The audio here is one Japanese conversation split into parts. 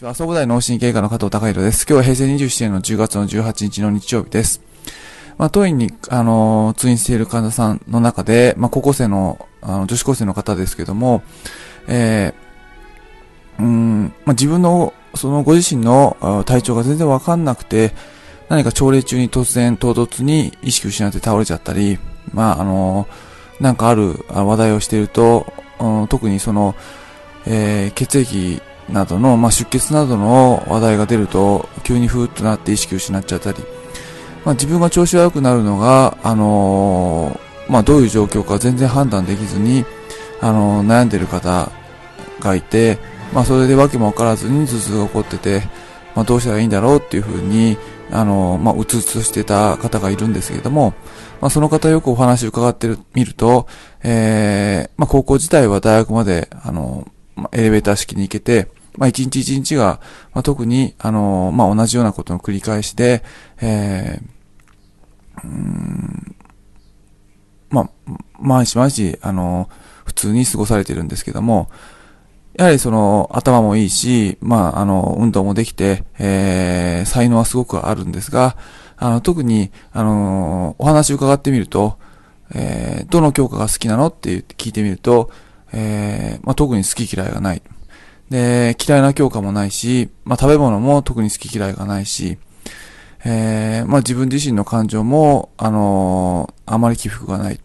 ちは、総武大脳神経科の加藤隆弘です。今日は平成27年の10月の18日の日曜日です。まあ、当院に、あの、通院している患者さんの中で、まあ、高校生の、あの、女子高生の方ですけども、えー、うん、まあ、自分の、そのご自身の体調が全然わかんなくて、何か朝礼中に突然唐突に意識失って倒れちゃったり、まあ、あの、なんかある話題をしていると、うん、特にその、えー、血液などの、まあ、出血などの話題が出ると、急にふーっとなって意識を失っちゃったり、まあ、自分が調子が悪くなるのが、あのー、まあ、どういう状況か全然判断できずに、あのー、悩んでる方がいて、まあ、それで訳もわからずに頭痛が起こってて、まあ、どうしたらいいんだろうっていうふうに、あのー、まあ、うつうつしてた方がいるんですけれども、まあ、その方よくお話伺ってる、見ると、えー、まあ、高校自体は大学まで、あの、ま、エレベーター式に行けて、まあ、一日一日が、まあ、特に、あの、まあ、同じようなことの繰り返しで、えー、うん、まあ、毎日毎日、あの、普通に過ごされてるんですけども、やはりその、頭もいいし、まあ、あの、運動もできて、えー、才能はすごくあるんですが、あの、特に、あの、お話を伺ってみると、えー、どの教科が好きなのって聞いてみると、えー、まあ、特に好き嫌いがない。で、嫌いな教科もないし、まあ、食べ物も特に好き嫌いがないし、えー、まあ、自分自身の感情も、あのー、あまり起伏がない。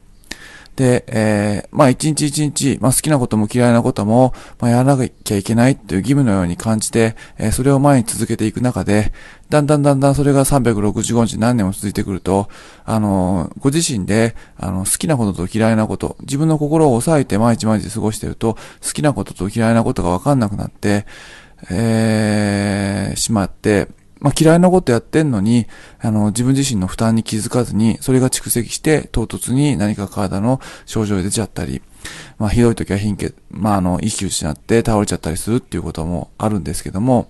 で、えー、まあ一日一日、まあ好きなことも嫌いなことも、まあやらなきゃいけないという義務のように感じて、えー、それを前に続けていく中で、だんだんだんだんそれが365日何年も続いてくると、あのー、ご自身で、あの、好きなことと嫌いなこと、自分の心を抑えて毎日毎日過ごしてると、好きなことと嫌いなことがわかんなくなって、えー、しまって、まあ、嫌いなことやってんのに、あの、自分自身の負担に気づかずに、それが蓄積して、唐突に何か体の症状が出ちゃったり、まあ、ひどい時は貧血、まあ、あの、意識失って倒れちゃったりするっていうこともあるんですけども、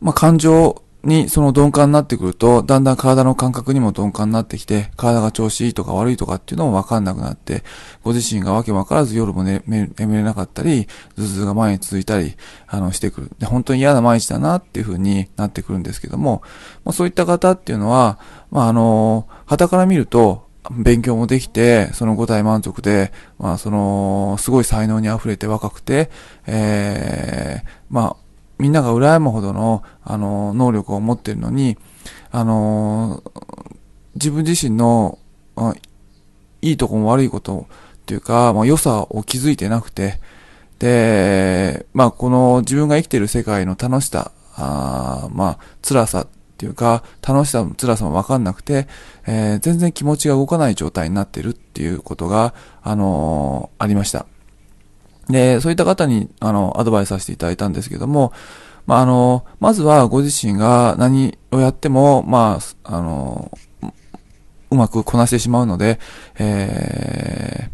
まあ、感情にその鈍感になってくると、だんだん体の感覚にも鈍感になってきて、体が調子いいとか悪いとかっていうのもわかんなくなって、ご自身がわけわからず夜も寝眠れなかったり、頭痛が前に続いたり、あの、してくる。で、本当に嫌な毎日だなっていう風になってくるんですけども、まあ、そういった方っていうのは、まあ、あの、旗から見ると、勉強もできて、その五体満足で、まあ、その、すごい才能に溢れて若くて、ええー、まあ、みんなが羨むほどの、あの、能力を持っているのに、あの、自分自身の、いいとこも悪いことっていうか、まあ、良さを気づいてなくて、で、まあ、この自分が生きている世界の楽しさ、あまあ、辛さっていうか、楽しさも辛さもわかんなくて、えー、全然気持ちが動かない状態になっているっていうことが、あのー、ありました。で、そういった方に、あの、アドバイスさせていただいたんですけども、まあ、あの、まずはご自身が何をやっても、まあ、あの、うまくこなしてしまうので、えー、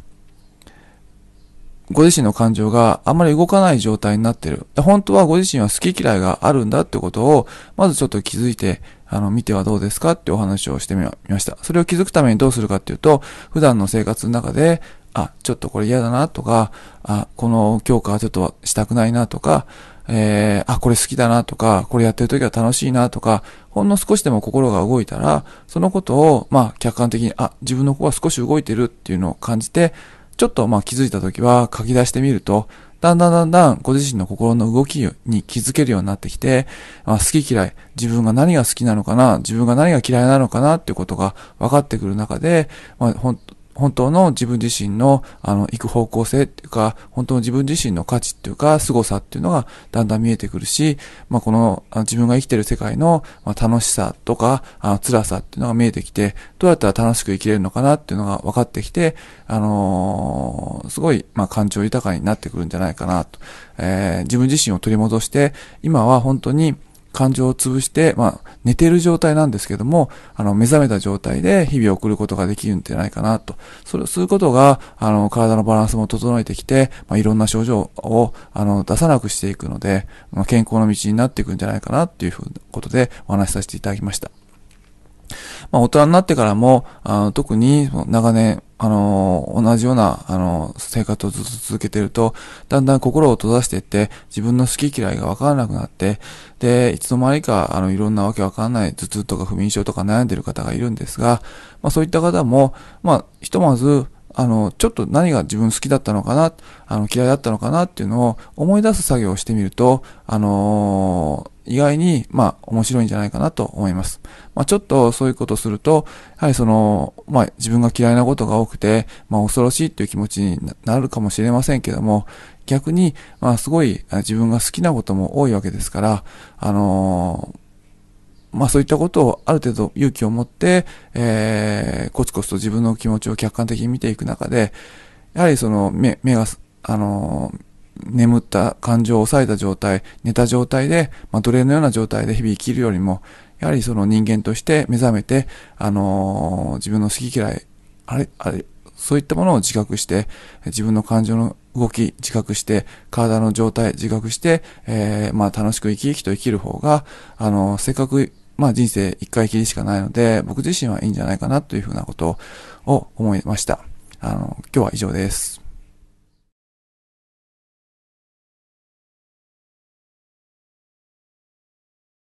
ご自身の感情があまり動かない状態になっている。本当はご自身は好き嫌いがあるんだってことを、まずちょっと気づいて、あの、見てはどうですかってお話をしてみました。それを気づくためにどうするかっていうと、普段の生活の中で、あ、ちょっとこれ嫌だなとか、あ、この強化はちょっとしたくないなとか、えー、あ、これ好きだなとか、これやってる時は楽しいなとか、ほんの少しでも心が動いたら、そのことを、まあ、客観的に、あ、自分の子が少し動いてるっていうのを感じて、ちょっとまあ気づいた時は書き出してみると、だんだんだんだんご自身の心の動きに気づけるようになってきて、あ、好き嫌い、自分が何が好きなのかな、自分が何が嫌いなのかなっていうことが分かってくる中で、まあ、ほん本当の自分自身の、あの、行く方向性っていうか、本当の自分自身の価値っていうか、凄さっていうのがだんだん見えてくるし、まあ、この、あの自分が生きてる世界の、ま、楽しさとか、あの辛さっていうのが見えてきて、どうやったら楽しく生きれるのかなっていうのが分かってきて、あのー、すごい、まあ、感情豊かになってくるんじゃないかなと。えー、自分自身を取り戻して、今は本当に、感情を潰して、まあ、寝てる状態なんですけども、あの、目覚めた状態で日々を送ることができるんじゃないかなと。それ、そういうことが、あの、体のバランスも整えてきて、まあ、いろんな症状を、あの、出さなくしていくので、まあ、健康の道になっていくんじゃないかなっていうふうなことでお話しさせていただきました。まあ、大人になってからも、あの特に長年、あの、同じような、あの、生活をずっと続けてると、だんだん心を閉ざしていって、自分の好き嫌いがわからなくなって、で、いつの間にか、あの、いろんなわけわかんない頭痛とか不眠症とか悩んでる方がいるんですが、まあそういった方も、まあ、ひとまず、あの、ちょっと何が自分好きだったのかな、あの、嫌いだったのかなっていうのを思い出す作業をしてみると、あのー、意外に、まあ、面白いんじゃないかなと思います。まあ、ちょっとそういうことすると、やはりその、まあ、自分が嫌いなことが多くて、まあ、恐ろしいっていう気持ちになるかもしれませんけども、逆に、まあ、すごい自分が好きなことも多いわけですから、あのーまあそういったことをある程度勇気を持って、えー、コツコツと自分の気持ちを客観的に見ていく中で、やはりその目、目が、あの眠った感情を抑えた状態、寝た状態で、まあ奴隷のような状態で日々生きるよりも、やはりその人間として目覚めて、あのー、自分の好き嫌い、あれ、あれ、そういったものを自覚して、自分の感情の動き自覚して、体の状態自覚して、えー、まあ楽しく生き生きと生きる方が、あの、せっかく、まあ人生一回きりしかないので、僕自身はいいんじゃないかなというふうなことを思いました。あの、今日は以上です。